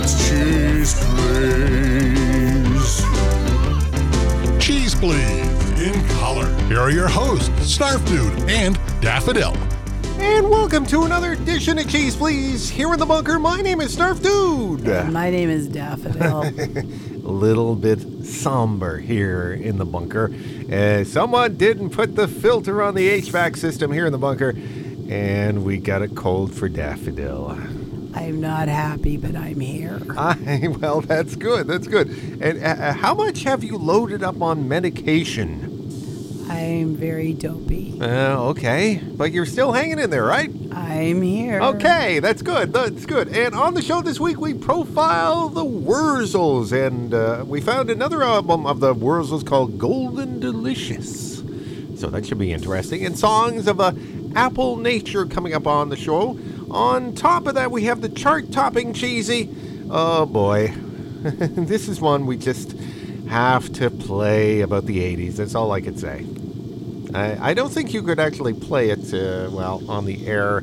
it's Cheese Please. Cheese Please. In color. Here are your hosts, Snarf Dude and Daffodil. And welcome to another edition of Cheese Please. Here in the bunker, my name is Snarf Dude. My name is Daffodil. A little bit somber here in the bunker. Uh, someone didn't put the filter on the HVAC system here in the bunker, and we got a cold for Daffodil. I'm not happy, but I'm here. I, well, that's good. That's good. And uh, how much have you loaded up on medication? I'm very dopey. Uh, okay, but you're still hanging in there, right? I'm here. Okay, that's good. That's good. And on the show this week, we profile the Wurzels, and uh, we found another album of the Wurzels called Golden Delicious. So that should be interesting. And songs of the Apple Nature coming up on the show. On top of that, we have the chart-topping cheesy. Oh boy, this is one we just have to play about the 80s. That's all I could say. I, I don't think you could actually play it, uh, well, on the air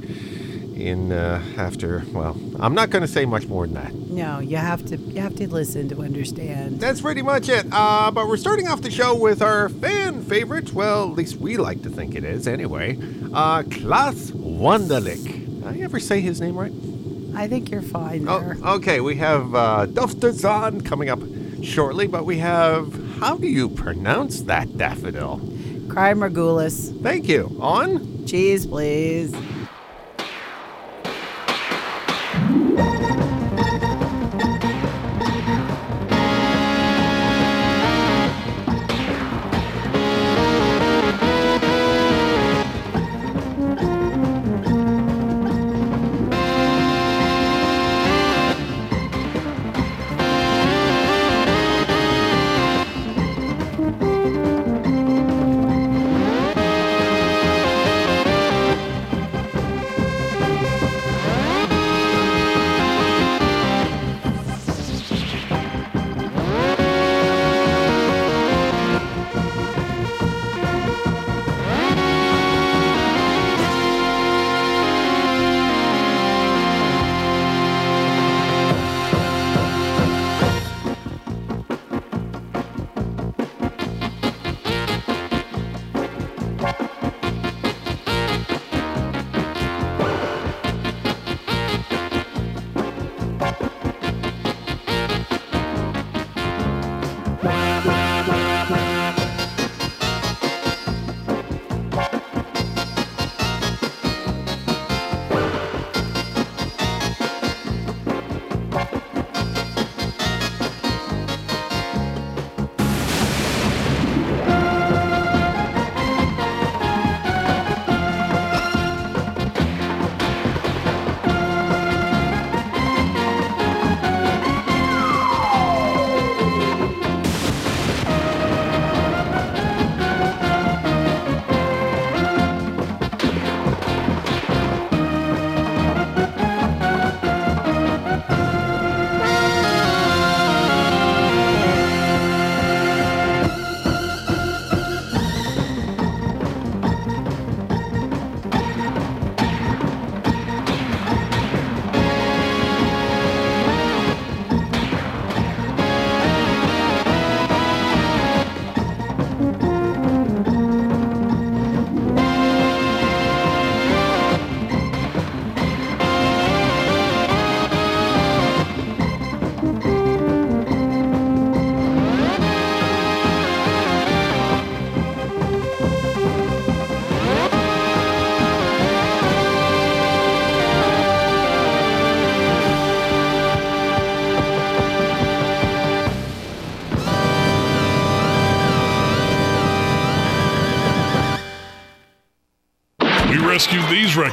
in uh, after. Well, I'm not going to say much more than that. No, you have to you have to listen to understand. That's pretty much it. Uh, but we're starting off the show with our fan favorite. Well, at least we like to think it is, anyway. Uh, Klaus Wunderlich. Did I ever say his name right? I think you're fine Oh, there. okay. We have uh, Dufterzahn coming up shortly, but we have. How do you pronounce that daffodil? Cry Margulis. Thank you. On? Cheese, please.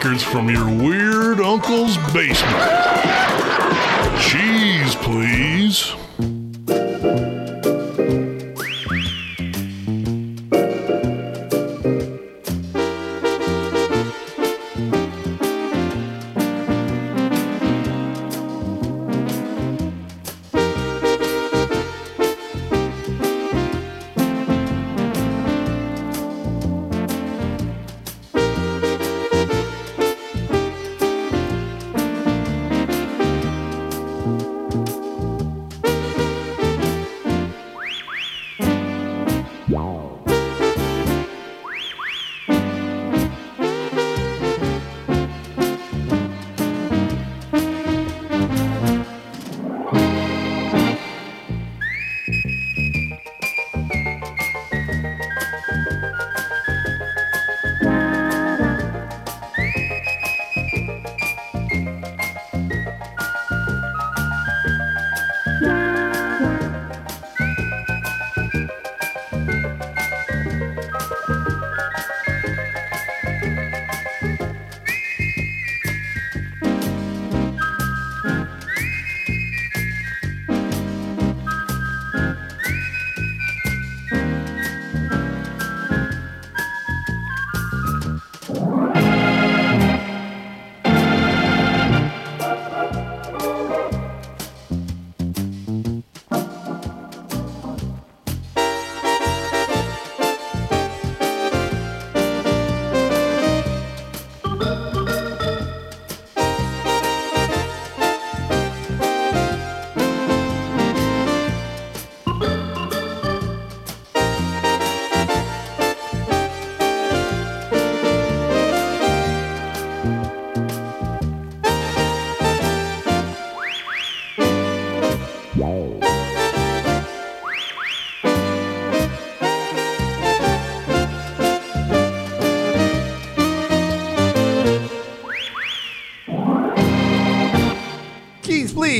Records from your weird uncle's basement.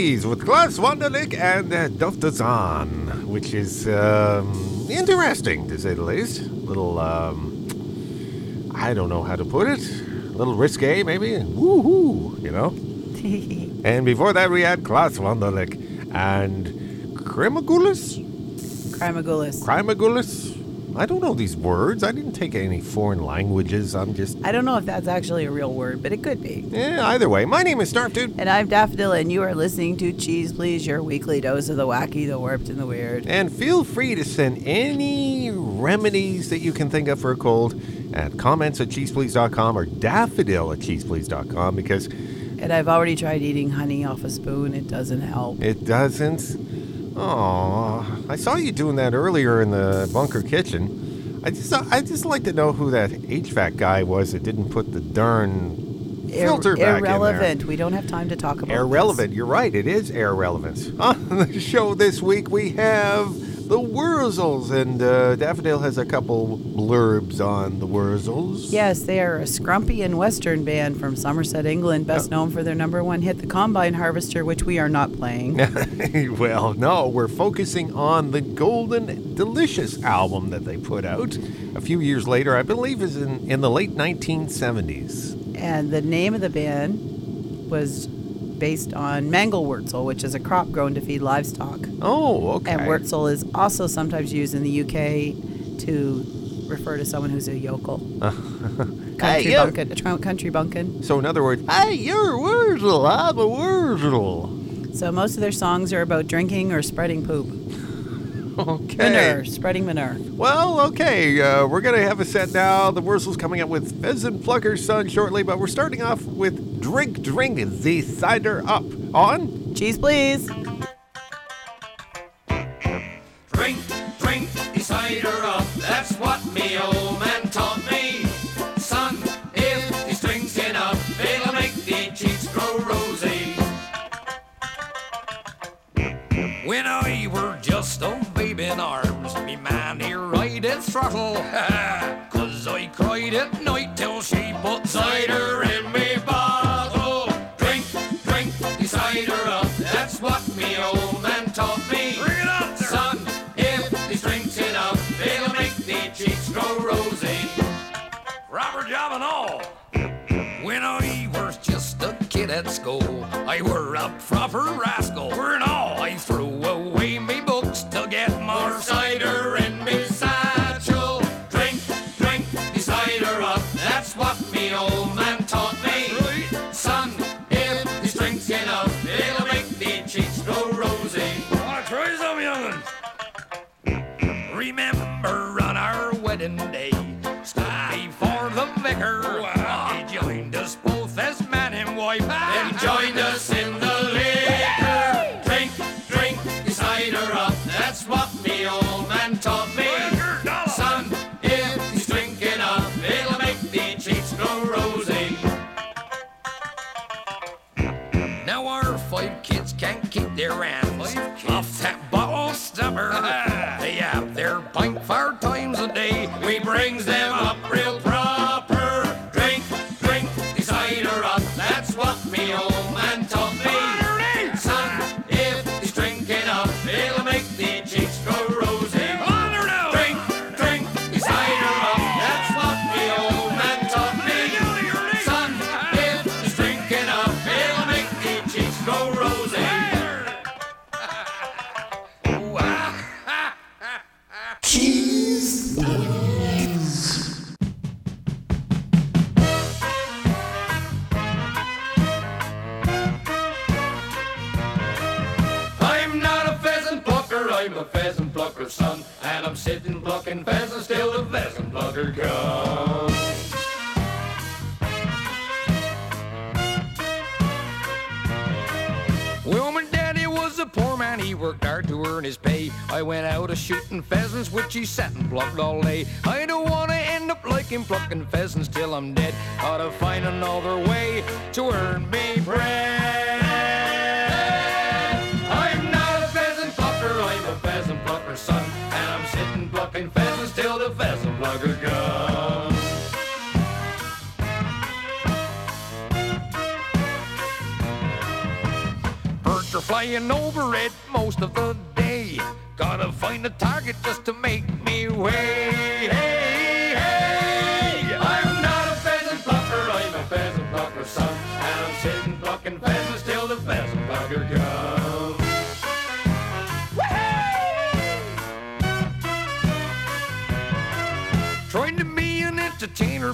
With Klaus Wunderlich and uh, Dr. Zahn, which is um, interesting to say the least. little, um, I don't know how to put it. A little risque, maybe. Woohoo, you know? and before that, we had Klaus Wunderlich and Kremagulus? Crimagulus. Crimagulus? I don't know these words. I didn't take any foreign languages. I'm just. I don't know if that's actually a real word, but it could be. Yeah, either way. My name is Snarf Dude. And I'm Daffodil, and you are listening to Cheese Please, your weekly dose of the wacky, the warped, and the weird. And feel free to send any remedies that you can think of for a cold at comments at cheeseplease.com or daffodil at cheeseplease.com because And I've already tried eating honey off a spoon. It doesn't help. it doesn't. Oh, I saw you doing that earlier in the bunker kitchen. I just I just like to know who that HVAC guy was that didn't put the darn filter back in there. irrelevant. We don't have time to talk about this. Irrelevant. You're right. It is air relevance. On the show this week, we have the Wurzels, and uh, Daffodil has a couple blurbs on the Wurzels. Yes, they are a scrumpy and western band from Somerset, England, best known for their number one hit, The Combine Harvester, which we are not playing. well, no, we're focusing on the Golden Delicious album that they put out a few years later. I believe is in, in the late 1970s. And the name of the band was based on Mangelwurzel, which is a crop grown to feed livestock. Oh, okay. And Wurzel is also sometimes used in the UK to refer to someone who's a yokel. country bunkin, a tr- country bunkin. So, in other words, hey, you're a Wurzel, I'm a Wurzel. So most of their songs are about drinking or spreading poop. Okay. Manure, spreading manure. Well, okay, uh, we're going to have a set now. The Wurzel's coming up with Pheasant Plucker's Son shortly, but we're starting off with Drink, Drink the Cider Up on Cheese, please. Drink, drink the cider up. That's what me old man in arms, me man he ride at throttle. Cause I cried at night till she put cider in me bottle. Drink, drink the cider up. That's what me old man taught me. Bring it up, son. If these drinks enough, it'll make the cheeks grow rosy. Robert Job and all. When I was just a kid at school, I were a proper rascal. For now, I threw away me to get more cider I'm dead. Gotta find another way to earn me bread. I'm not a pheasant plucker, I'm a pheasant plucker's son. And I'm sitting plucking pheasants till the pheasant plucker comes. Birds are flying over it most of the day. Gotta find a target just to make me way.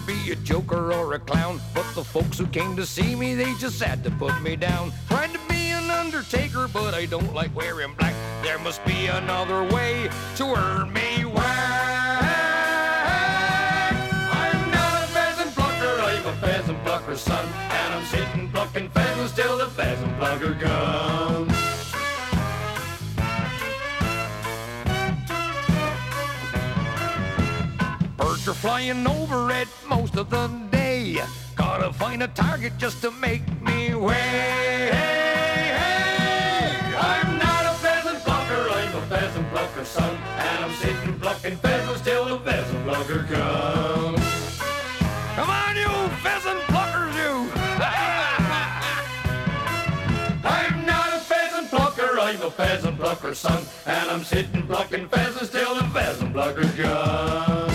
Be a joker or a clown. But the folks who came to see me, they just had to put me down. Trying to be an undertaker, but I don't like wearing black. There must be another way to earn me whack. I'm not a pheasant plucker, I'm a pheasant plucker's son. And I'm sitting plucking pheasants till the pheasant plucker comes. Flying over it most of the day. Gotta find a target just to make me way. Hey, hey! I'm not a pheasant plucker, I'm a pheasant plucker's son. And I'm sitting plucking pheasants till the pheasant plucker comes. Come on, you pheasant pluckers, you! I'm not a pheasant plucker, I'm a pheasant plucker's son. And I'm sitting plucking pheasants till the pheasant plucker comes.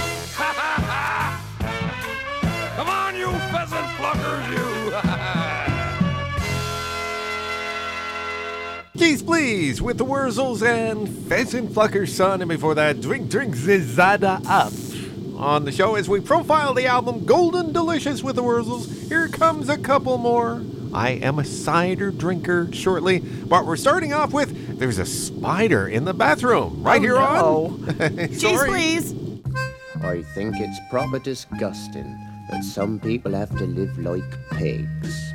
Cheese Please with the Wurzels and Pheasant Plucker's Son. And before that, Drink Drink the Cider Up. On the show, as we profile the album Golden Delicious with the Wurzels, here comes a couple more. I am a cider drinker shortly, but we're starting off with There's a Spider in the Bathroom. Right here oh, on. Cheese, please. I think it's proper disgusting that some people have to live like pigs.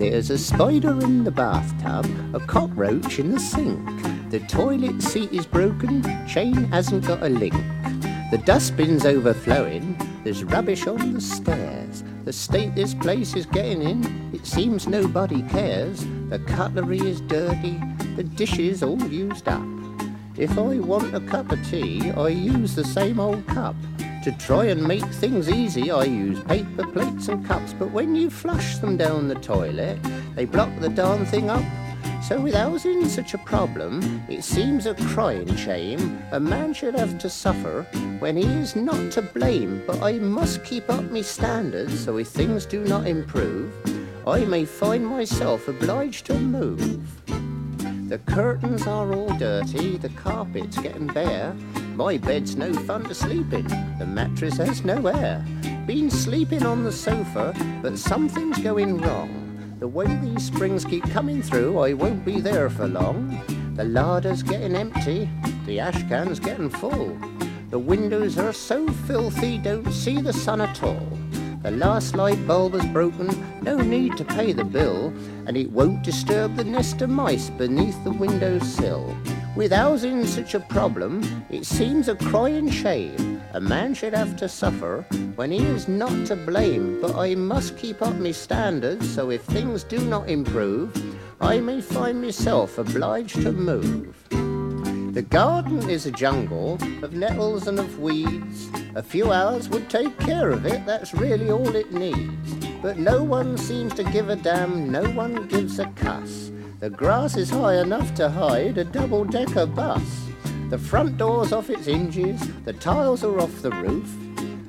There's a spider in the bathtub, a cockroach in the sink. The toilet seat is broken, chain hasn't got a link. The dustbin's overflowing, there's rubbish on the stairs. The state this place is getting in, it seems nobody cares. The cutlery is dirty, the dishes all used up. If I want a cup of tea, I use the same old cup. To try and make things easy, I use paper plates and cups. But when you flush them down the toilet, they block the darn thing up. So with housing such a problem, it seems a crying shame. A man should have to suffer when he is not to blame. But I must keep up me standards, so if things do not improve, I may find myself obliged to move. The curtains are all dirty, the carpet's getting bare. My bed's no fun to sleep in, the mattress has no air. Been sleeping on the sofa, but something's going wrong. The way these springs keep coming through, I won't be there for long. The larder's getting empty, the ash can's getting full. The windows are so filthy, don't see the sun at all. The last light bulb is broken, no need to pay the bill, and it won't disturb the nest of mice beneath the windowsill. With housing such a problem, it seems a crying shame. A man should have to suffer when he is not to blame. But I must keep up my standards, so if things do not improve, I may find myself obliged to move. The garden is a jungle of nettles and of weeds. A few hours would take care of it, that's really all it needs. But no one seems to give a damn, no one gives a cuss. The grass is high enough to hide a double decker bus. The front door's off its hinges, the tiles are off the roof.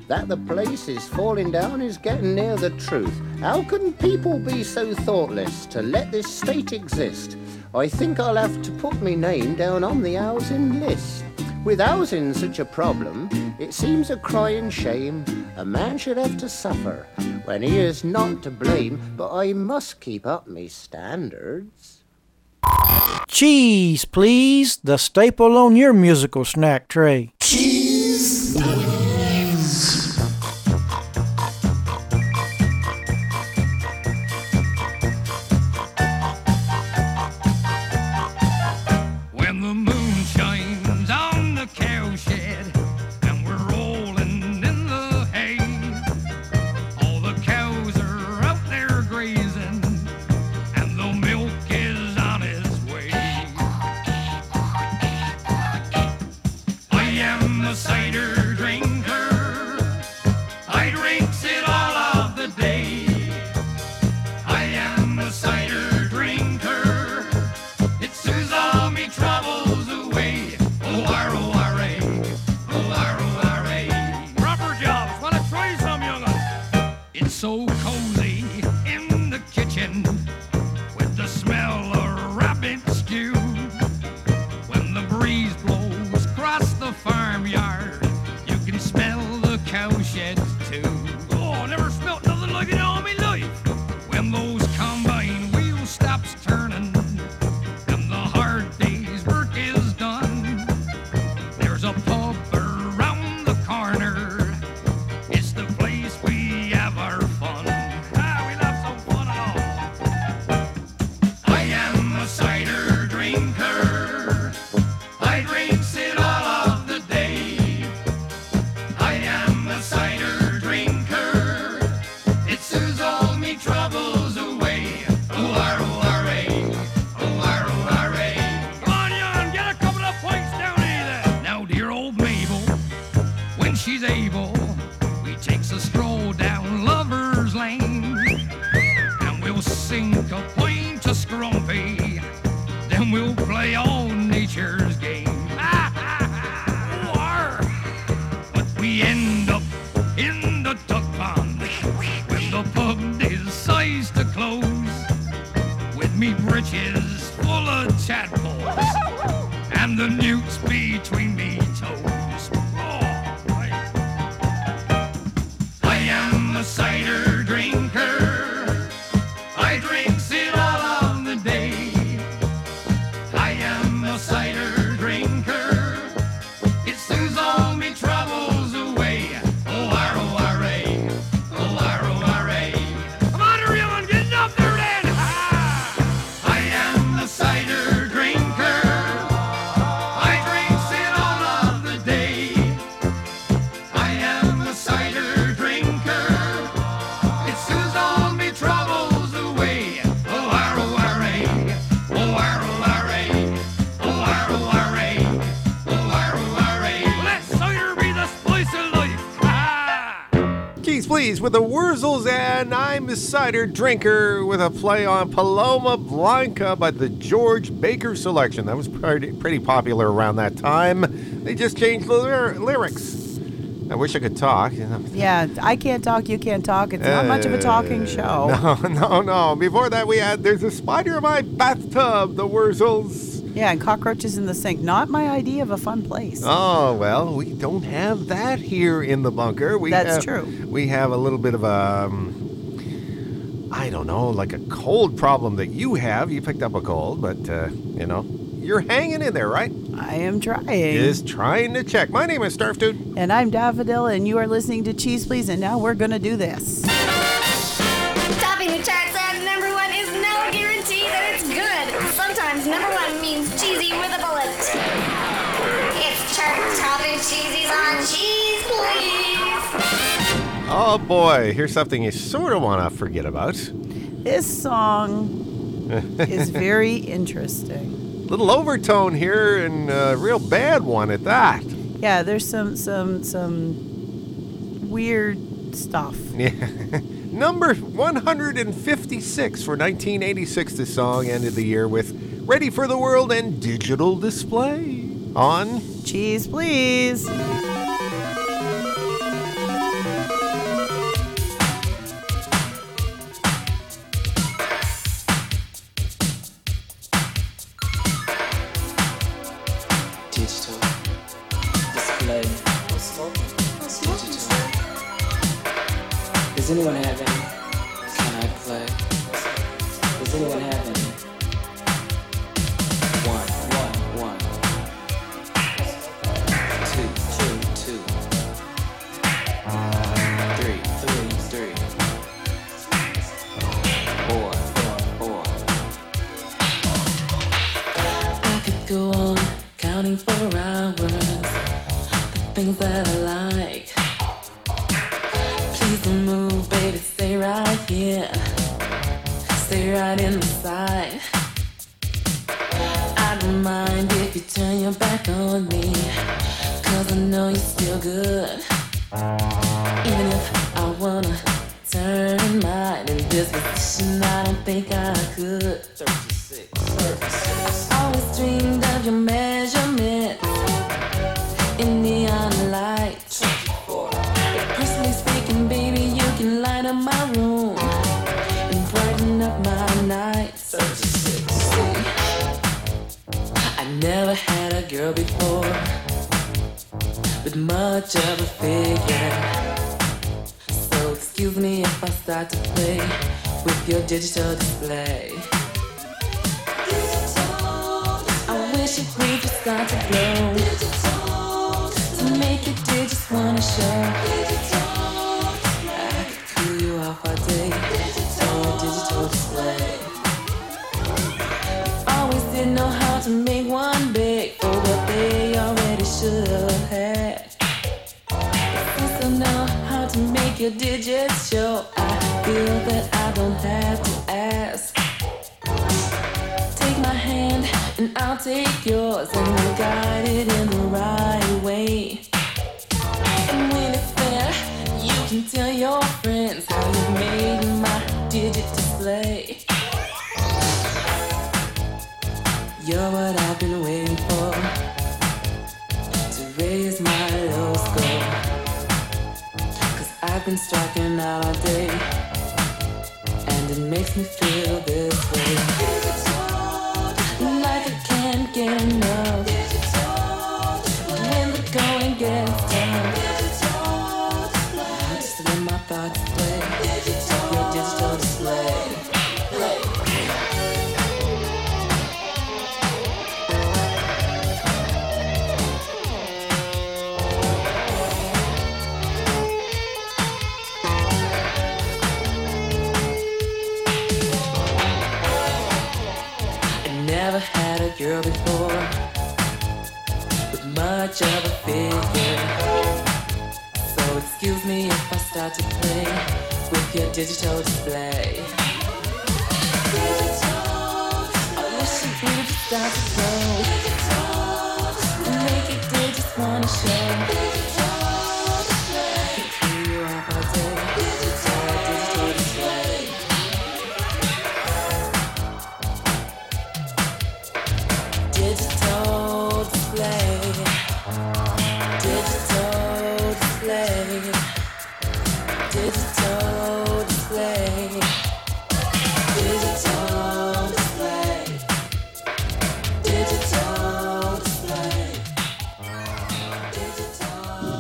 That the place is falling down is getting near the truth. How can people be so thoughtless to let this state exist? I think I'll have to put my name down on the housing list. With housing such a problem, it seems a crying shame. A man should have to suffer when he is not to blame, but I must keep up me standards. Cheese, please. The staple on your musical snack tray. When With the Wurzels, and I'm a cider drinker with a play on Paloma Blanca by the George Baker selection. That was pretty, pretty popular around that time. They just changed the lyr- lyrics. I wish I could talk. Yeah, I can't talk, you can't talk. It's not much of a talking uh, show. No, no, no. Before that, we had There's a Spider in My Bathtub, the Wurzels. Yeah, and cockroaches in the sink. Not my idea of a fun place. Oh, well, we don't have that here in the bunker. We That's have- true. We have a little bit of a, um, I don't know, like a cold problem that you have. You picked up a cold, but, uh, you know, you're hanging in there, right? I am trying. Is trying to check. My name is Snarf Dude. And I'm Daffodil, and you are listening to Cheese Please, and now we're going to do this. Topping the charts Oh, boy. Here's something you sort of want to forget about. This song is very interesting. Little overtone here, and a real bad one at that. Yeah, there's some some some weird stuff. Yeah. Number 156 for 1986, the song ended the year with Ready for the World and Digital Display on. Cheese, please. Still good. Even if I wanna turn I don't think I could. 36, 36. Always dreamed of your measurements in neon lights. Personally speaking, baby, you can light up my room and brighten up my nights. I never had a girl before with much of a figure. So excuse me if I start to play with your digital display. I wish it would just start to blow to make your digits wanna show. I could cool you off all day on a digital display. Always didn't know how to make one your digits show, I feel that I don't have to ask. Take my hand and I'll take yours and we'll guide it in the right way. And when it's there, you can tell your friends how you made my digit display. You're what I've been striking out all day, and it makes me feel this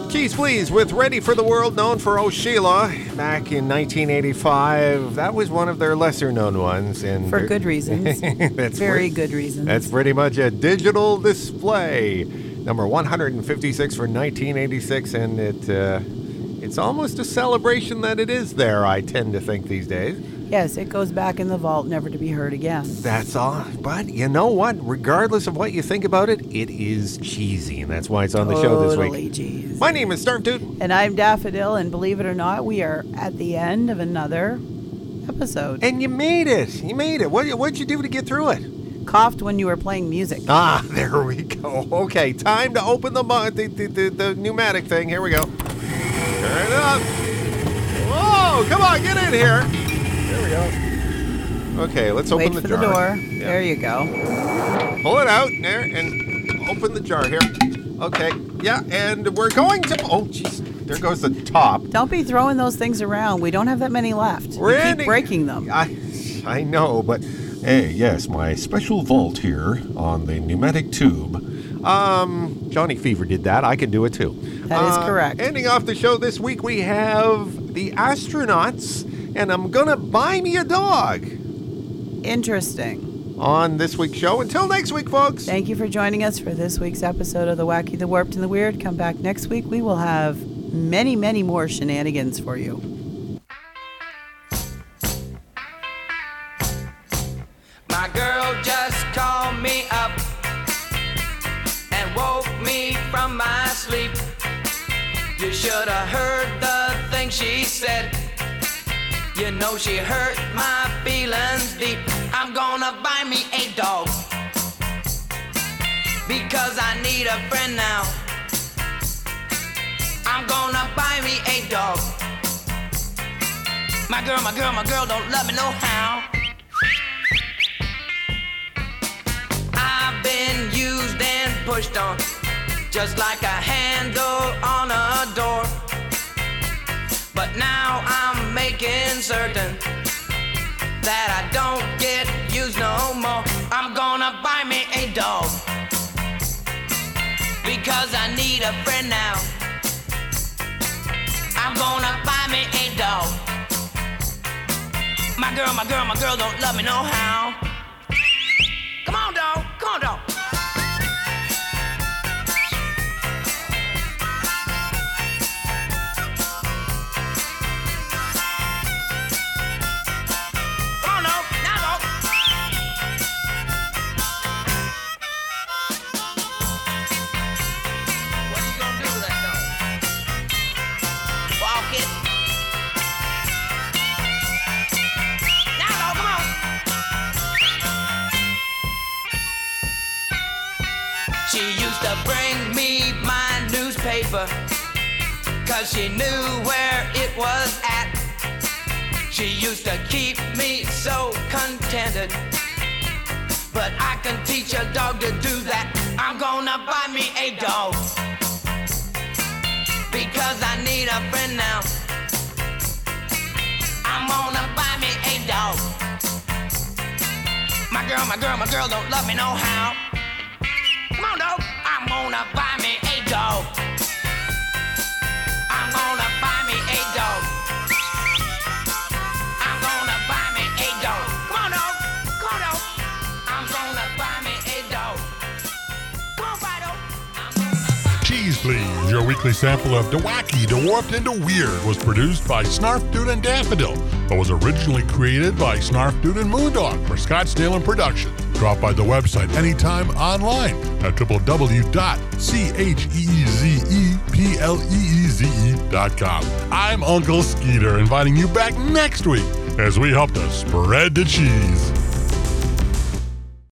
Cheese Please with Ready for the World, known for Oh Sheila, back in 1985. That was one of their lesser known ones. and For good reasons. That's Very pre- good reasons. That's pretty much a digital display. Number 156 for 1986, and it uh, it's almost a celebration that it is there, I tend to think these days. Yes, it goes back in the vault, never to be heard again. That's all. But you know what? Regardless of what you think about it, it is cheesy, and that's why it's on the show this Totally week. cheese. My name is Snarf Dude. And I'm Daffodil, and believe it or not, we are at the end of another episode. And you made it. You made it. What what'd you do to get through it? Coughed when you were playing music. Ah, there we go. Okay, time to open the mu- the, the, the, the pneumatic thing. Here we go. Turn it up. Whoa, come on, get in here. There we go. Okay, let's open Wait the for jar. the door. Yeah. There you go. Pull it out there and open the jar here. Okay, yeah, and we're going to. Oh, jeez, there goes the top. Don't be throwing those things around. We don't have that many left. We're we keep breaking them. I, I know, but hey, yes, my special vault here on the pneumatic tube. Um, Johnny Fever did that. I can do it too. That is Uh, correct. Ending off the show this week, we have the astronauts, and I'm gonna buy me a dog Interesting. on this week's show. Until next week, folks. Thank you for joining us for this week's episode of The Wacky, the Warped, and the Weird. Come back next week. We will have many, many more shenanigans for you. My girl just called me up should have heard the thing she said. You know she hurt my feelings deep. I'm gonna buy me a dog because I need a friend now. I'm gonna buy me a dog. My girl, my girl, my girl don't love me no how. I've been used and pushed on, just like a handle on a door. But now I'm making certain that I don't get used no more. I'm gonna buy me a dog because I need a friend now. I'm gonna buy me a dog. My girl, my girl, my girl don't love me no how. Come on, dog. Come on, dog. Newspaper Cause she knew where it was at. She used to keep me so contented But I can teach a dog to do that. I'm gonna buy me a dog Because I need a friend now. I'm gonna buy me a dog. My girl, my girl, my girl don't love me no how. Come on, dog. I'm gonna buy me a dog. Your weekly sample of the wacky, the warped, and the weird was produced by Snarf Dude and Daffodil, but was originally created by Snarf Dude and Moondog for Scottsdale and Production. Drop by the website anytime online at www.cheezepleeze.com. I'm Uncle Skeeter, inviting you back next week as we help to spread the cheese.